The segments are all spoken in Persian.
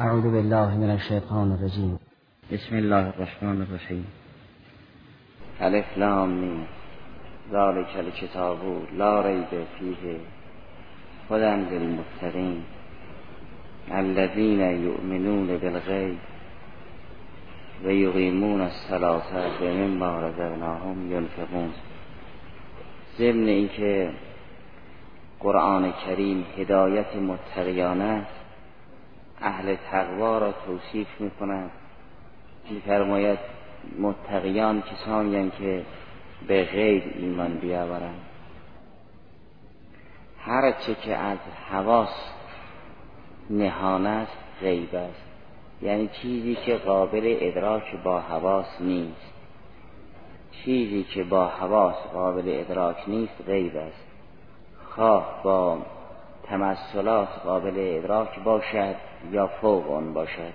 اعوذ بالله من الشیطان الرجیم بسم الله الرحمن الرحیم. الف لام ذالک الکتاب لا ریب فیه. هدى للمتقین. الذين يؤمنون بالغیب و یقیمون الصلاة و مما رزقناهم ینفقون. ضمن اینکه قرآن کریم هدایت متقیانه است اهل تقوا را توصیف می‌کند میفرماید متقیان کسانی که به غیب ایمان بیاورند. هر چه که از حواس نهان است غیب است. یعنی چیزی که قابل ادراک با حواس نیست. چیزی که با حواس قابل ادراک نیست غیب است. خواه با تمثلات قابل ادراک باشد یا فوق آن باشد؟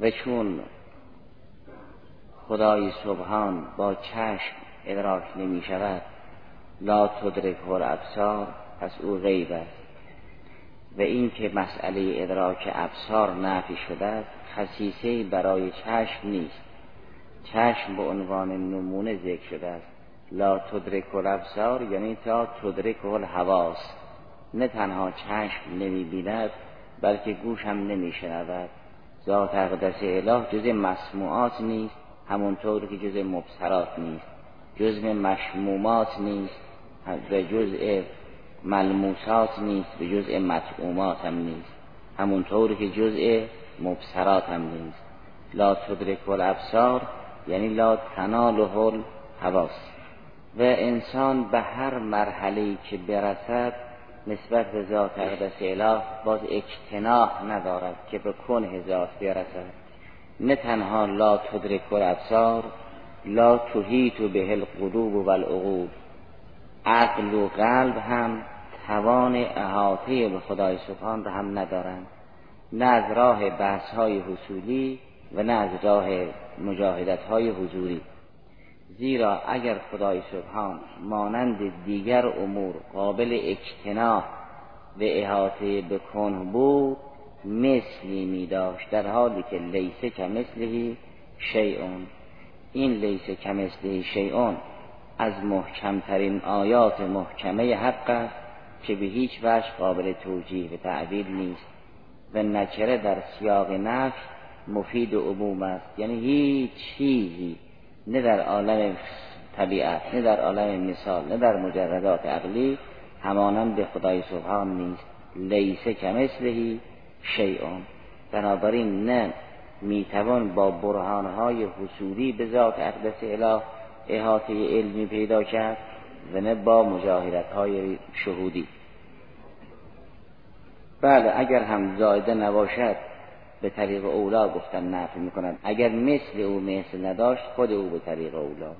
و چون خدای سبحان با چشم ادراک نمی شود لا تدرک ابصار پس او غیب است. و اینکه مسئله ادراک ابصار نفی شده است خصیصه برای چشم نیست. چشم به عنوان نمونه ذکر شده است. لا تدرک الابصار یعنی تا تدرک الحواس نه تنها چشم نمی بیند بلکه گوش هم نمی شنود ذات اقدس اله جز مسموعات نیست همونطور که جز مبصرات نیست. جز مشمومات نیست و جزء ملموسات نیست به جزء مطعومات هم نیست. همونطور که جزء مبصرات هم نیست. لا تدرک الابصار یعنی لا تناله الحواس. و انسان به هر مرحله که برسد نسبت به ذات اقدس اله باز اکتناح ندارد که به کنه ذات برسد نه تنها لا تدرک الابصار لا تهیت به القلوب و العقول. عقل و قلب هم توان احاطه به خدای سبحان را هم ندارند. نه از راه بحث های حصولی و نه از راه مجاهدت های حضوری. زیرا اگر خدای سبحان مانند دیگر امور قابل اجتناح و احاطه بکن بود مثلی می داشت در حالی که لیسه کمثلهی شیعون. این لیسه کمثلهی شیعون از محکمترین آیات محکمه حق است که به هیچ وجه قابل توجیه و تعبیر نیست و نکره در سیاق نفس مفید و عموم است. یعنی هیچ چیزی نه در عالم طبیعت نه در عالم مثال نه در مجردات عقلی همانند خدای سبحان نیست لیسه کمثلهی شیعون بنابراین نه می‌توان با برهانهای حصولی به ذات اقدس اله احاطه علمی پیدا کرد و نه با مجاهدت های شهودی. بله اگر هم زایده نباشد به طریق اولا گفتن نفی می‌کنند اگر مثل او مثل نداشت خود او به طریق اولا.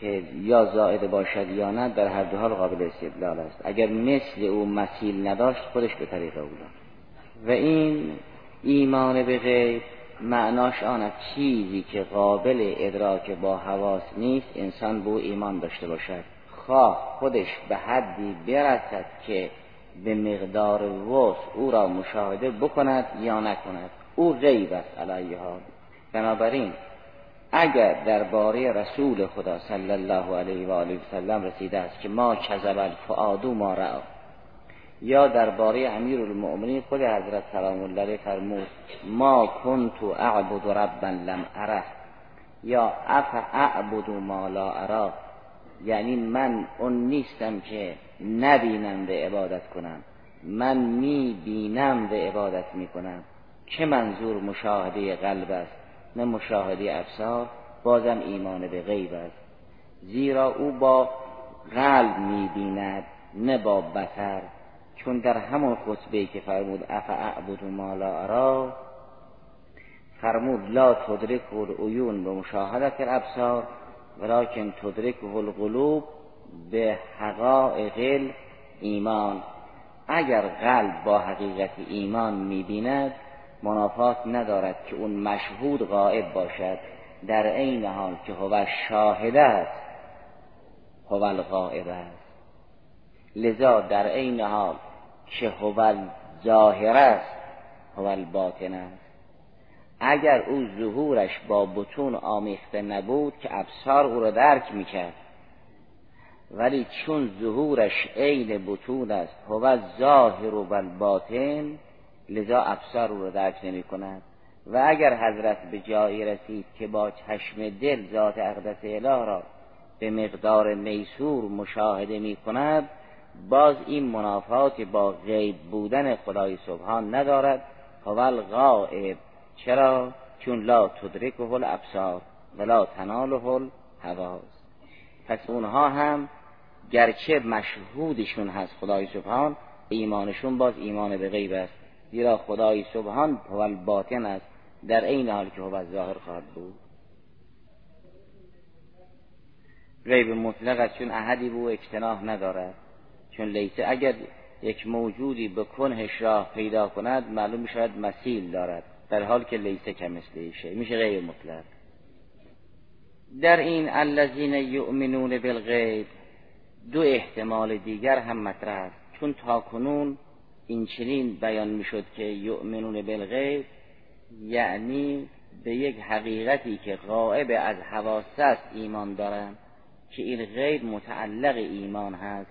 که یا زائده باشد یا نه در هر دو حال قابل استدلال است. اگر مثل او مثیل نداشت خودش به طریق اولا. و این ایمان به غیب معناش آن چیزی که قابل ادراک با حواس نیست انسان به ایمان داشته باشد. خواه خودش به حدی برسد که به مقدار وس او را مشاهده بکند یا نکند. او غیب است علیه حال بنابراین اگر درباره رسول خدا صلی الله علیه و آله و سلم رسیده است که ما کذب الفؤاد ما را یا درباره امیر المؤمنین خود حضرت سلام الله علیه فرمود ما کنت اعبد ربا لم اره یا اف اعبد ما لا ارا یعنی من اون نیستم که نبینم به عبادت کنم. من می بینم به عبادت می کنم چه منظور مشاهده قلب است؟ نه مشاهده افسار بازم ایمان به غیب است. زیرا او با قلب می بیند نه با بسر چون در همون خطبه که فرمود اعبد ما لا ارا؟ فرمود لا تدرک العیون به مشاهدت الابصار. ولكن تدرکه القلوب به حقائق ایمان. اگر قلب با حقیقت ایمان می‌بیند منافات ندارد که اون مشهود غائب باشد. در عین حال که هو شاهد است هو الغائب است. لذا در عین حال که هو ظاهر است هو الباطن است. اگر او ظهورش با بتون آمیخته نبود که ابصار او را درک می‌کرد. ولی چون ظهورش عین بتون است هو ظاهر و الباطن لذا ابصار او را درک نمی کند و اگر حضرت به جایی رسید که با چشم دل ذات اقدس اله را به مقدار میسور مشاهده می کند باز این منافات با غیب بودن خدای سبحان ندارد. هو غائب چرا؟ چون لا تدرکه الابصار ولا تناله الحواس. پس اونها هم گرچه مشهودشون هست خدای سبحان ایمانشون باز ایمان به غیب است. زیرا خدای سبحان هو باطن است. در این حال که هو ظاهر خواهد بود. غیب مطلق است چون احدی بو اجتناح ندارد. چون لیسه اگر یک موجودی به کنهش راه پیدا کند معلوم شود مسیل دارد. در حال که لیسه ایشه میشه غیر مطلق. در این الذین یؤمنون بالغیب دو احتمال دیگر هم مطرح است. چون تا کنون این چنین بیان می‌شد که یؤمنون بالغیب یعنی به یک حقیقتی که غائب از حواس است ایمان دارند که این غیب متعلق ایمان هست.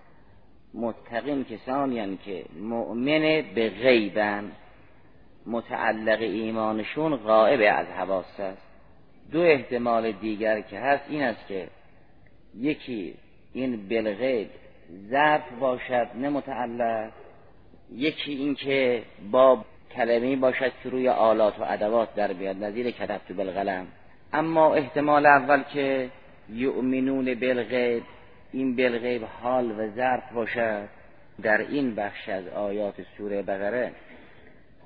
متقین کسانی که مؤمن به غیبن. متعلق ایمانشون غائب از حواس است. دو احتمال دیگر که هست این است که یکی این بلغیب ظرف باشد نه متعلق. یکی این که با کلمه باشد که روی آلات و ادوات در بیاد نظیر کتبت بالقلم اما احتمال اول که یؤمنون بالغیب این بالغیب حال و ظرف باشد در این بخش از آیات سوره بقره.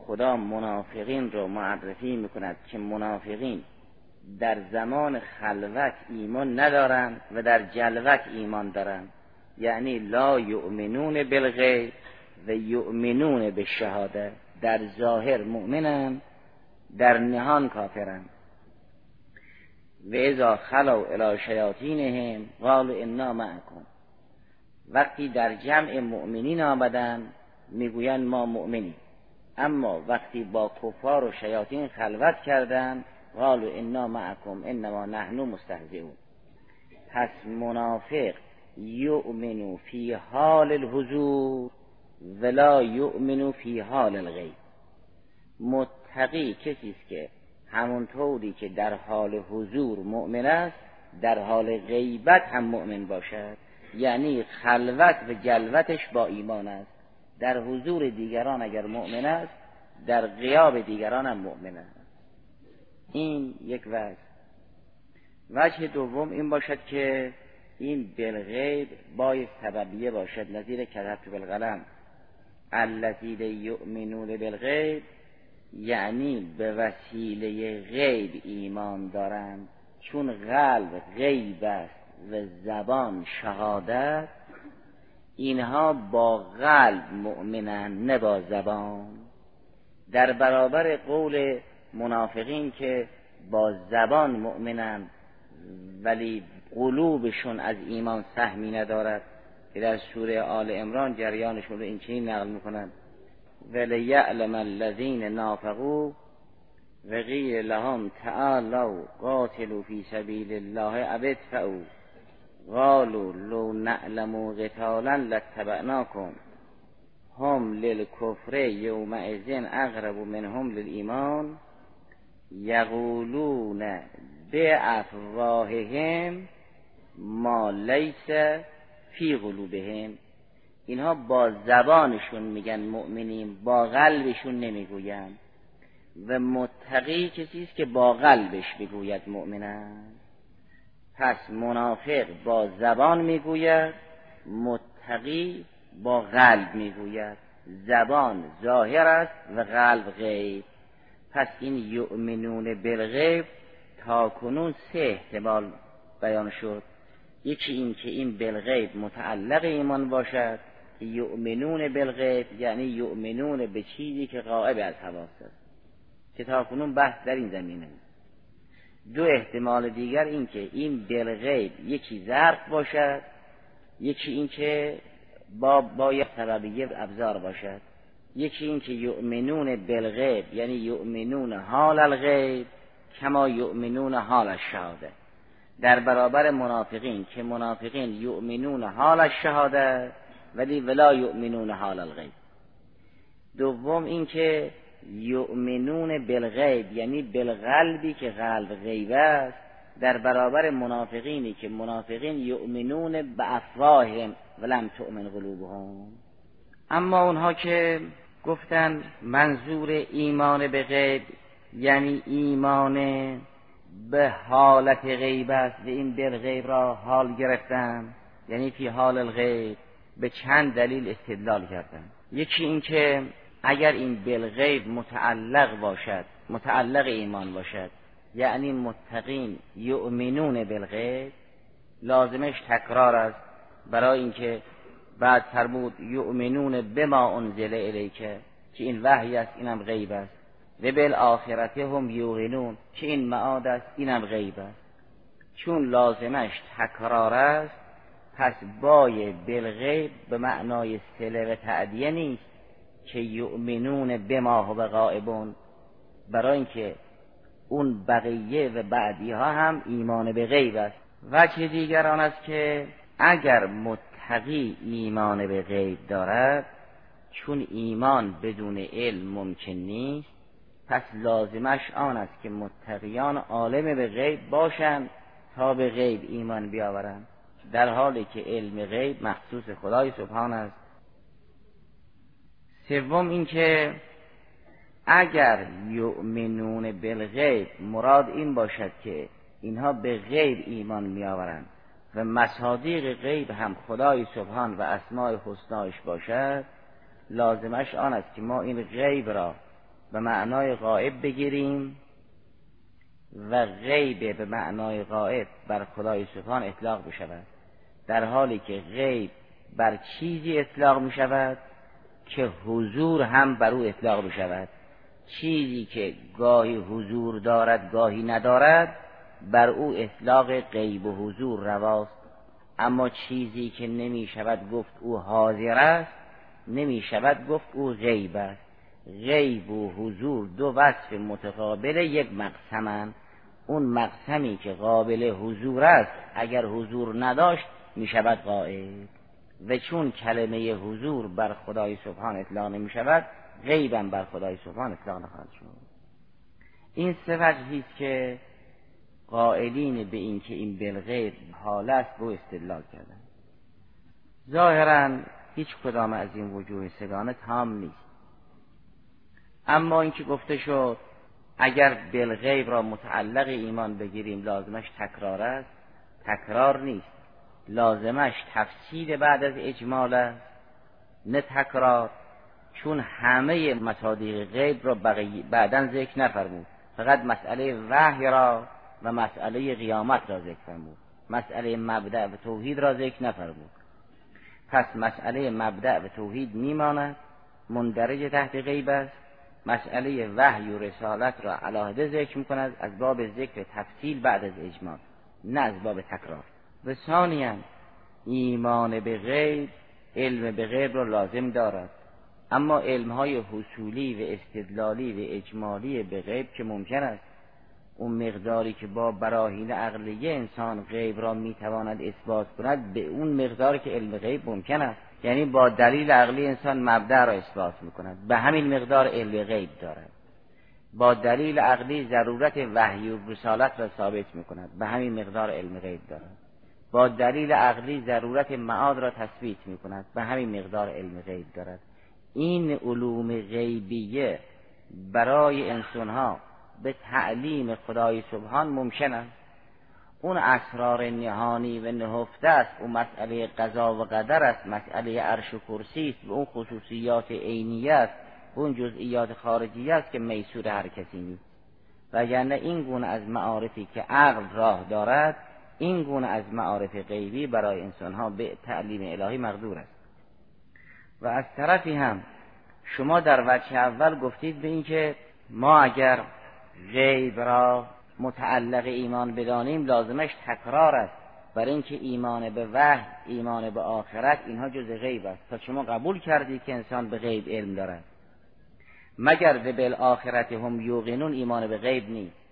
خدا منافقین رو معرفی می‌کند که منافقین در زمان خلوت ایمان ندارند و در جلوت ایمان دارند. یعنی لا یؤمنون بالغیب و یؤمنون به شهاده در ظاهر مؤمنن در نهان کافرن. و ازا خلو الى شیاطینهم قالوا انا معکم. وقتی در جمع مؤمنین آمدن می‌گویند ما مؤمنیم. اما وقتی با کفار و شیاطین خلوت کردند قالوا انا معکم انما نحن مستهزئون. پس منافق یؤمنو فی حال الحضور ولا یؤمنو فی حال الغیب. متقی کسی است که همونطوری که در حال حضور مؤمن است در حال غیبت هم مؤمن باشد یعنی خلوت و جلوتش با ایمان است. در حضور دیگران اگر مؤمن است در غیاب دیگران هم مؤمن است. این یک وجه. وجه دوم این باشد که این بالغیب بای سببیه باشد. نظیر کذبت بالقلم. الذین یؤمنون بالغیب یعنی به وسیله غیب ایمان دارند. چون قلب غیب است و زبان شهادت اینها با قلب مؤمنن نه با زبان. در برابر قول منافقین که با زبان مؤمنن ولی قلوبشون از ایمان سهمی ندارد که در سوره آل امران جریانشون رو این چنین نقل می‌کنند یعلم الذین نافقوا و غیر لهم تعالوا قاتلوا فی سبیل الله او قالوا لو نعلم قتالا لاتبعناکم. هم للکفر یومئذ اقرب منهم للایمان. یقولون به افواههم ما لیس فی قلوبهم. اینها با زبانشون میگن مؤمنین با قلبشون نمی‌گوین و متقی کسی است که با قلبش بگوید مؤمنن پس منافق با زبان می‌گوید متقی با قلب می‌گوید. زبان ظاهر است و قلب غیب. پس این یؤمنون بالغیب تا کنون سه احتمال بیان شد. یکی این که این بالغیب متعلق ایمان باشد یؤمنون بالغیب یعنی یؤمنون به چیزی که غائب از حواس است. که تا کنون بحث در این زمینه. دو احتمال دیگر این که این بالغیب یکی ظرف باشد یکی این که با باید سببیه ابزار باشد. یکی این که یؤمنون بالغیب یعنی یؤمنون حال الغیب کما یؤمنون حال الشهاده در برابر منافقین که منافقین یؤمنون حال الشهاده ولی ولا یؤمنون حال الغیب. دوم اینکه یؤمنون بالغیب یعنی بالقلبی که قلب غیب است در برابر منافقینی که منافقین یؤمنون به افواههم ولم تؤمن قلوبهم. اما اونها که گفتن منظور ایمان به غیب یعنی ایمان به حالت غیب است و این بالغیب را حال گرفتن یعنی فی حال الغیب به چند دلیل استدلال کردن. یکی اینکه اگر این بالغیب متعلق باشد متعلق ایمان باشد یعنی متقین یؤمنون بالغیب لازمش تکرار است برای اینکه بعد فرمود یؤمنون بما انزل الیکه که این وحی است اینم غیب است. و بالآخرت هم یوقنون که این معاد است اینم غیب است. چون لازمش تکرار است پس بای بالغیب به معنای سله و تعدیه نیست. که یؤمنون بما و غائبون. برای اینکه اون بقیه و بعدی ها هم ایمان به غیب است. وجه دیگر آن است که اگر متقی ایمان به غیب دارد چون ایمان بدون علم ممکن نیست پس لازمش آن است که متقیان عالم به غیب باشند تا به غیب ایمان بیاورند. در حالی که علم غیب مخصوص خدای سبحان است. سوم اینکه اگر یؤمنون بالغیب مراد این باشد که اینها به غیب ایمان میآورند و مصادیق غیب هم خدای سبحان و اسماء حسنایش باشد لازمش آن است که ما این غیب را به معنای غائب بگیریم و غیب به معنای غائب بر خدای سبحان اطلاق بشود. در حالی که غیب بر چیزی اطلاق می شود که حضور هم بر او اطلاق بشود. چیزی که گاهی حضور دارد گاهی ندارد بر او اطلاق غیب و حضور رواست. اما چیزی که نمی شود گفت او حاضر است نمی شود گفت او غیب است. غیب و حضور دو وصف متقابل یک مقسمند. اون مقسمی که قابل حضور است اگر حضور نداشت می شود غائب و چون کلمه حضور بر خدای سبحان اطلاق نمی شود غیبم بر خدای سبحان اطلاق نخواهد شد. این سه وجهی که قائلین به اینکه این بالغیب حال است رو استدلال کردن. ظاهرا هیچ کدام از این وجوه سگانه تام نیست. اما اینکه گفته شد اگر بالغیب را متعلق ایمان بگیریم لازمش تکرار است. تکرار نیست. لازمش تفسیر بعد از اجمال است نه تکرار چون همه مصادیق غیب را بعدا ذکر نفرمود. فقط مسئله وحی را و مسئله قیامت را ذکر فرمود. مسئله مبدع و توحید را ذکر نفرمود. پس مسئله مبدع و توحید میماند مندرج تحت غیب است. مسئله وحی و رسالت را علاهده ذکر می‌کند از باب ذکر تفصیل بعد از اجمال نه از باب تکرار. و ثانیا ایمان به غیب علم به غیب را لازم دارد. اما علمهای حصولی و استدلالی و اجمالی به غیب که ممکن است. اون مقداری که با براهین عقلیه انسان غیب را می‌تواند اثبات کند به اون مقداری که علم غیب ممکن است. یعنی با دلیل عقلی انسان مبدع را اثبات می‌کند. به همین مقدار علم غیب دارد. با دلیل عقلی ضرورت وحی و رسالت را ثابت می‌کند. به همین مقدار علم غیب دارد. با دلیل عقلی ضرورت معاد را تثبیت می‌کند به همین مقدار علم غیب دارد. این علوم غیبیه برای انسانها به تعلیم خدای سبحان ممکن است اون اسرار نهانی و نهفته است. اون مسئله قضا و قدر است. مسئله عرش و کرسی است. و اون خصوصیات عینیه است. اون جزئیات خارجی است که میسور هر کسی نیست. وگرنه این گونه از معارفی که عقل راه دارد این گونه از معارف غیبی برای انسانها به تعلیم الهی مقدور است. و از طرفی هم شما در وجه اول گفتید به اینکه ما اگر غیب را متعلق ایمان بدانیم لازمش تکرار است. برای اینکه ایمان به وحی ایمان به آخرت اینها جز غیب است. تا شما قبول کردی که انسان به غیب علم دارد. مگر به بالآخرت هم یوقنون ایمان به غیب نیست.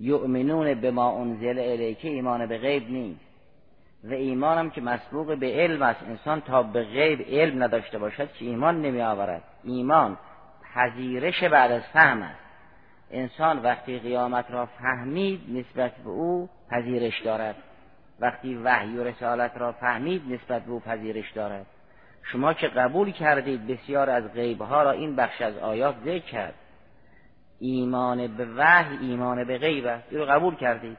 یؤمنون به ما انزل الیکه ایمان به غیب نیست. و ایمانم که مسبوق به علم است. انسان تا به غیب علم نداشته باشد که ایمان نمی آورد؟ ایمان پذیرش بعد از فهم است. انسان وقتی قیامت را فهمید نسبت به او پذیرش دارد. وقتی وحی و رسالت را فهمید نسبت به او پذیرش دارد. شما که قبول کردید بسیار از غیبها را این بخش از آیات ذکر کرد. ایمان به وحی ایمان به غیب است. این رو قبول کردید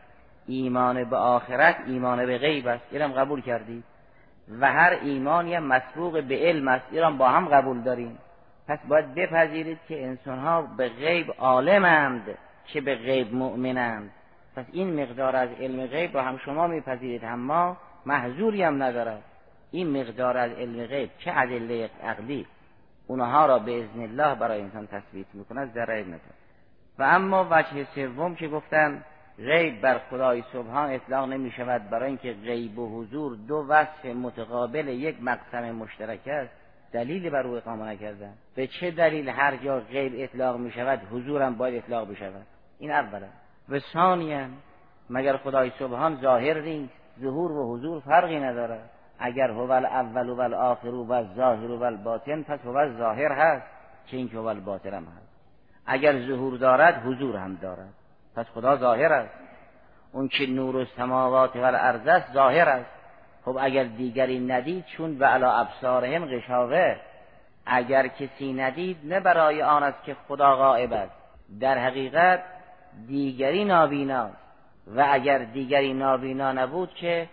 ایمان به آخرت ایمان به غیب است. اینم قبول کردید و هر ایمانی هم مسبوق به علم است. این با هم قبول داریم. پس باید بپذیرید که انسان ها به غیب عالمند که به غیب مؤمنند. پس این مقدار از علم غیب را هم شما میپذیرید. هم ما محضوری هم ندارد. این مقدار از علم غیب چه ادله عقلی؟ اونها را به ازن الله برای انسان تثبیت می‌کند. ذره ندارد. و اما وجه سوم که گفتن غیب بر خدای سبحان اطلاق نمی شود برای اینکه غیب و حضور دو وصف متقابل یک مقسم مشترک است. دلیلی بر او اقامه نکردن. به چه دلیل هر جا غیب اطلاق می شود حضورم باید اطلاق بشود؟ این اولا. و ثانیا مگر خدای سبحان ظاهر نیست ظهور و حضور فرقی ندارد. اگر هو الاول و الاخر و الظاهر و الباطن پس هو ظاهر هست که این که هو الباطن هم هست. اگر ظهور دارد حضور هم دارد. پس خدا ظاهر است. اون که نور و سماوات و الارض است ظاهر است. خب اگر دیگری ندید چون و علا ابصارهم غشاوه. اگر کسی ندید نه برای آن است که خدا غائب است. در حقیقت دیگری نابیناست و اگر دیگری نابینا نبود که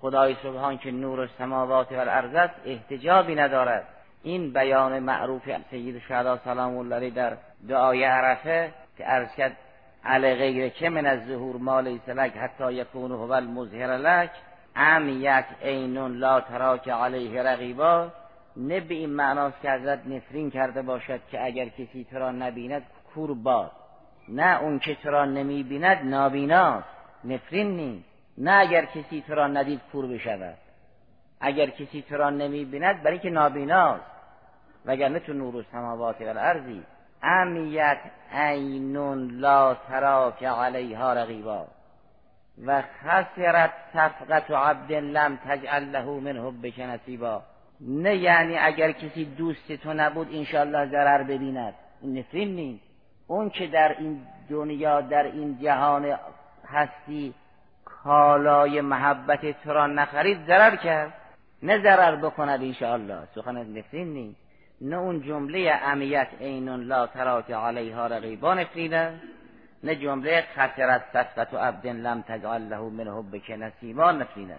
خدای سبحان که نور السماوات و الارض است احتجابی ندارد. این بیان معروف سید الشهدا سلام الله در دعای عرفه که عرض کرد ا لغیرک من الظهور ما لیس لک حتی یکون هو المظهر لک عمیت عین لا تراک علیها رقیبا. نه به این معناست که حضرت نفرین کرده باشد که اگر کسی تو را نبیند کور باد. نه اون که تو را نمی بیند نابیناست. نفرین نیست. نه اگر کسی تو را ندید کور بشود. اگر کسی تو را نمی بیند برای که نابیناست. وگرنه تو نور السماوات و الارضی عمیت عین لا تراک علیها رقیبا. و خسرت صفقة عبد لم تجعل له من حبک نصیبا. نه یعنی اگر کسی دوست تو نبود انشالله ضرر ببیند. این نفرین نیست. اون که در این دنیا در این جهان هستی کالای محبت تو را نخرید ضرر کرد. نه ضرر بکند انشاءالله. سخن نفرین نیست. نه اون جمله امیت اینون لا تراک علیها رقیبان نفرینه نه جمله خسرت سفت و عبد لم تجعل له من حبک نصیبا نفرینه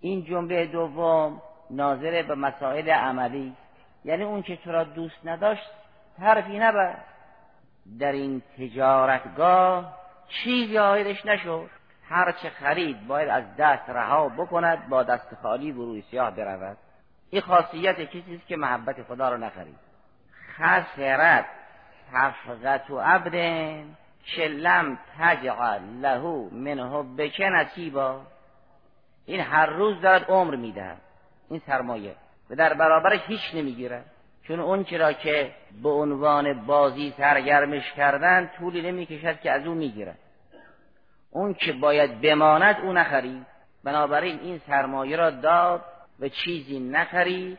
این جمله دوم ناظر به مسائل عملی. یعنی اون که تو را دوست نداشت حرفی نبر. در این تجارتگاه چیزی آیدش نشد. هر چه خرید باید از دست رها بکند با دست خالی و روی سیاه برود. این خاصیت کسی است که محبت خدا رو نخرید. خسرت صفقت و عبد که لم تجعل له من حبک نصیبا. این هر روز دارد عمر می‌دهد. این سرمایه و در برابرش هیچ نمی‌گیرد. چون اون چرا که به عنوان بازی سرگرمش کردن طولی نمی‌کشد که از او می‌گیرد. اون که باید بماند او نخرید بنابراین این سرمایه را داد و چیزی نخرید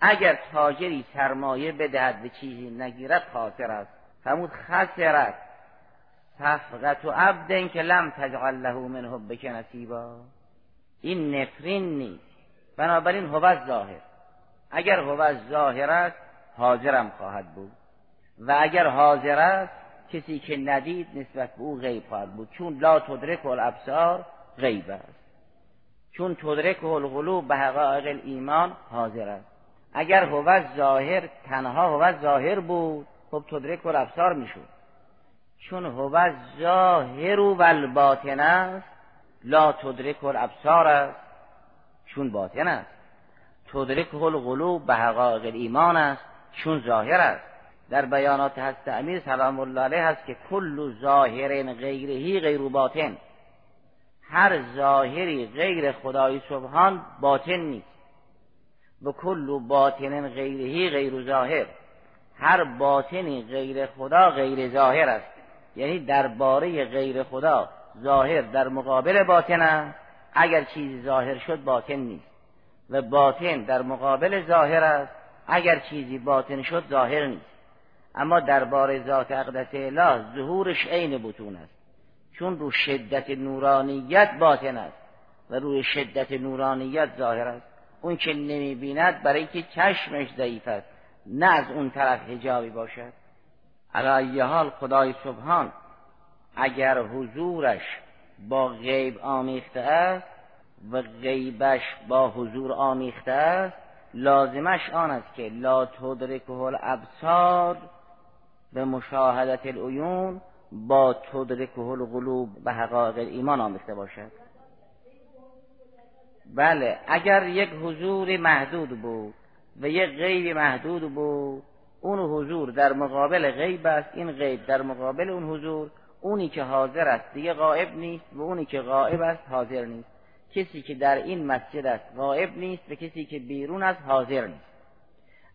اگر تاجری سرمایه بدهد و چیزی نگیرد خاسر است. فرمود خسرت صفقت و عبدن که لم تجعل له من حبک نصیبا. این نفرین نیست. بنابراین هو ظاهر. اگر هو ظاهر است حاضرم خواهد بود. و اگر حاضر است کسی که ندید نسبت به او غیب خواهد بود. چون لا تدرک الابصار غیب است. چون تدرک القلوب به حقایق ایمان حاضر است. اگر هو ظاهر تنها هو ظاهر بود خب تدرک الابصار می‌شد. چون هو ظاهر و الباطن است لا تدرک الابصار است چون باطن است. تدرک القلوب به حقایق ایمان است چون ظاهر است. در بیانات هست امیر سلام الله علیه هست که کل ظاهر غیرهی غیر باطن. هر ظاهری غیر خدای سبحان باطن نیست. و کل باطن غیرهی غیر ظاهر. هر باطنی غیر خدا غیر ظاهر است. یعنی درباره غیر خدا ظاهر در مقابل باطن است. اگر چیزی ظاهر شد باطن نیست. و باطن در مقابل ظاهر است. اگر چیزی باطن شد ظاهر نیست. اما درباره ذات اقدس اله ظهورش عین بتون است. چون رو شدت نورانیت باطن است و روی شدت نورانیت ظاهر است. اون که نمی بیند برای که چشمش ضعیف است نه از اون طرف حجابی باشد. علی حال خدای سبحان اگر حضورش با غیب آمیخته است و غیبش با حضور آمیخته است لازمش آن است که لا تدرکه الابصار به مشاهدت العیون با تدرکه القلوب به حقایق ایمان آمیخته باشد. بله اگر یک حضور محدود بود و یک غیب محدود بود اون حضور در مقابل غیب است این غیب در مقابل اون حضور اونی که حاضر است دیگه غائب نیست و اونی که غائب است حاضر نیست. کسی که در این مسجد است غائب نیست و کسی که بیرون است حاضر نیست.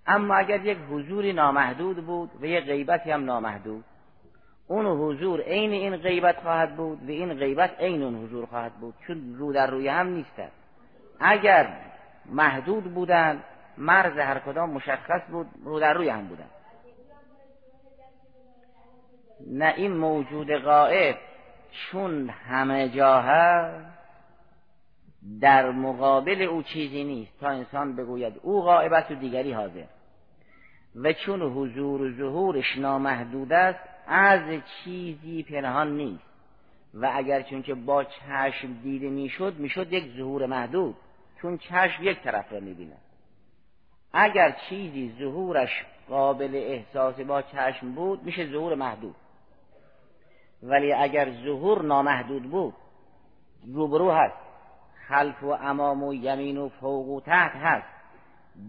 اما اگر یک حضوری نامحدود بود و یک غیبتی هم نامحدود. اون حضور عین این غیبت خواهد بود و این غیبت عین اون حضور خواهد بود. چون رو در روی هم نیستند. اگر محدود بودند مرز هر کدام مشخص بود رو در روی هم بودن نه این موجود غائب چون همه جا هست در مقابل او چیزی نیست. تا انسان بگوید او غائب است و دیگری حاضر. و چون حضور و ظهورش نامحدود است از چیزی پنهان نیست. و اگر چون که با چشم دیده می‌شد می‌شد یک ظهور محدود. چون چشم یک طرف را می‌بیند. اگر چیزی ظهورش قابل احساس با چشم بود میشه ظهور محدود. ولی اگر ظهور نامحدود بود روبرو هست. خلف و امام و یمین و فوق و تحت هست.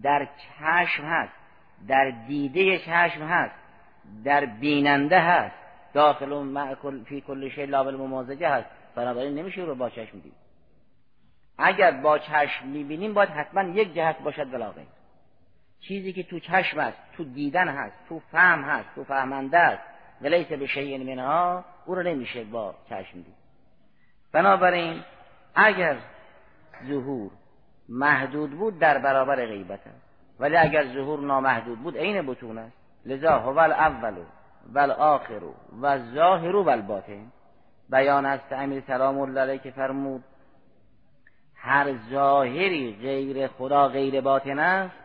در چشم هست. در دیده چشم هست. در بیننده هست. داخل و فی کل شی لابل ممازجه هست. بنابراین نمیشه رو با چشم دید اگر با چشم می‌بینیم باید حتما یک جهت باشد بلاغه چیزی که تو چشم است تو دیدن هست تو فهم هست تو فهمنده است ولیس به شیء منها او رو نمیشه با چشم دید بنابراین اگر ظهور محدود بود در برابر غیبت است ولی اگر ظهور نامحدود بود عین بتون است. لذا هو الاول و الاخر و الظاهر و الباطن. بیان است امیر سلام الله علیه که فرمود هر ظاهری غیر خدا غیر باطن است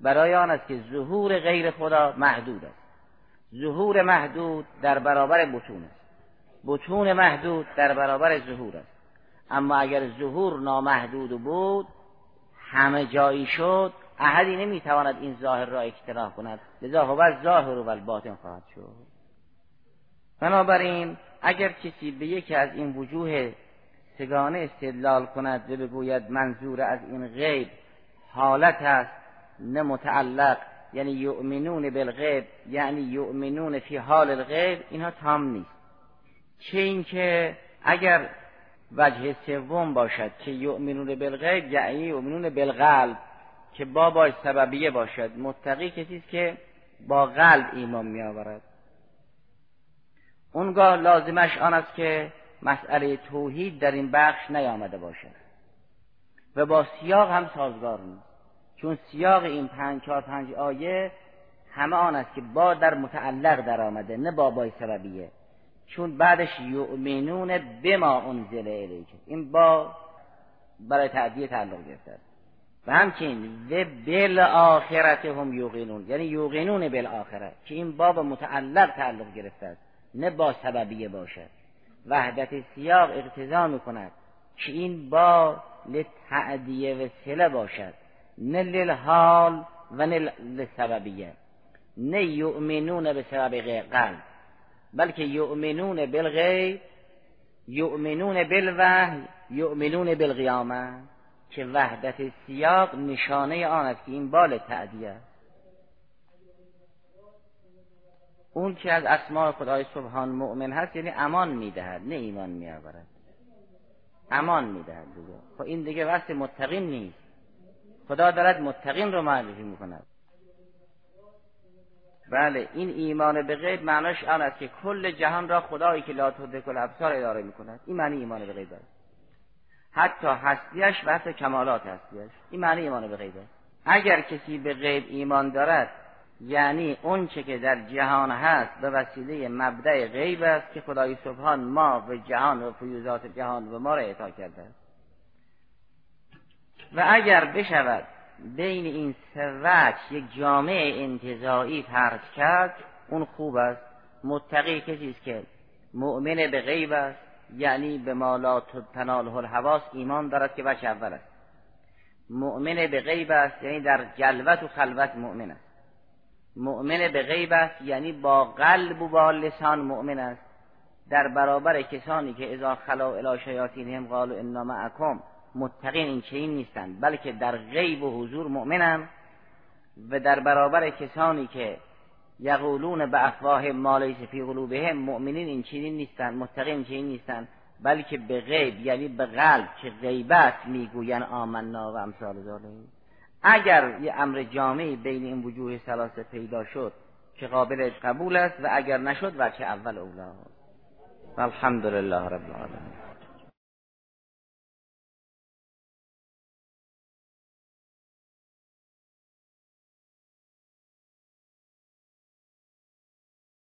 برای آن است که ظهور غیر خدا محدود است. ظهور محدود در برابر بتون است. بتون محدود در برابر ظهور است. اما اگر ظهور نامحدود بود همه جایی شد احدی نمی‌تواند این ظاهر را اکتراح کند. لذا هو ظاهر و الباطن خواهد شد. بنابراین اگر کسی به یکی از این وجوه سگانه استدلال کند و بگوید منظور از این غیب حالت است نه متعلق یعنی یؤمنون بالغیب یعنی یؤمنون فی حال الغیب اینها تام نیست. چه اینکه اگر وجه سوم باشد که یؤمنون بالغیب یعنی یؤمنون بالقلب که با باش سببیه باشد. متقی کسی است که با قلب ایمان می آورد اونگاه لازمش آن است که مسئله توحید در این بخش نیامده باشد. و با سیاق هم سازگار نیست. چون سیاق این پنج چهار پنج آیه همه آن است که با در متعلق در آمده نه با بای سببیه. چون بعدش یؤمنون بما انزل الیک. این با برای تعدیه تعلق گرفته و همچنین و بل آخرت هم یوقنون. یعنی یوقنون بل آخرت که این با متعلق تعلق گرفته است نه با سببیه باشد. وحدت سیاق اقتضا می کند که این با لتعدیه و سله باشد. نه للحال و نه لسببیه. نه یؤمنون به سبب قلب. بلکه یؤمنون بالغیب یؤمنون بالوحی یؤمنون بالقیامه که وحدت سیاق نشانه آن است که این بال تعدیه اون که از اسماع خدای سبحان مؤمن هست یعنی امان می‌دهد نه ایمان میآورد. امان می‌دهد دیگه. خب این دیگه وصف متقین نیست. خدا دارد متقین رو معرفی می‌کند. بله این ایمان به غیب معناش آن است که کل جهان را خدایی که لا تدرک الابصار اداره می‌کند. این معنی ایمان به غیب است. حتی هستیش و کمالات هستیش. این معنی ایمان به غیب است. اگر کسی به غیب ایمان دارد یعنی اون چه که در جهان هست به وسیله مبدع غیب است که خدای سبحان ما و جهان و فیوزات جهان و ما را اعطا کرده است. و اگر بشود بین این سه یک جامعه انتظایی فرض کرد اون خوب است. متقی کسی است که مؤمن به غیب است یعنی به مالات تناله الحواس ایمان دارد که وجه اول است. مؤمن به غیب است یعنی در جلوت و خلوت مؤمن است. مؤمن به غیب است یعنی با قلب و با لسان مؤمن است. در برابر کسانی که اذا خلا الی شیاطینهم قالوا انا معکم متقین این چنین نیستند بلکه در غیب و حضور مؤمنند و در برابر کسانی که یقولون به افواه ما لیس فی قلوبهم مؤمنین این چنین نیستند متقین این چنین نیستند بلکه به غیب یعنی به قلب که غیبت می‌گویند آمنا و امثال ذالک. اگر یه امر جامعی بین این وجوه ثلاثه پیدا شد که قابل قبول است و اگر نشد چه اول اولا الحمد لله رب العالمین.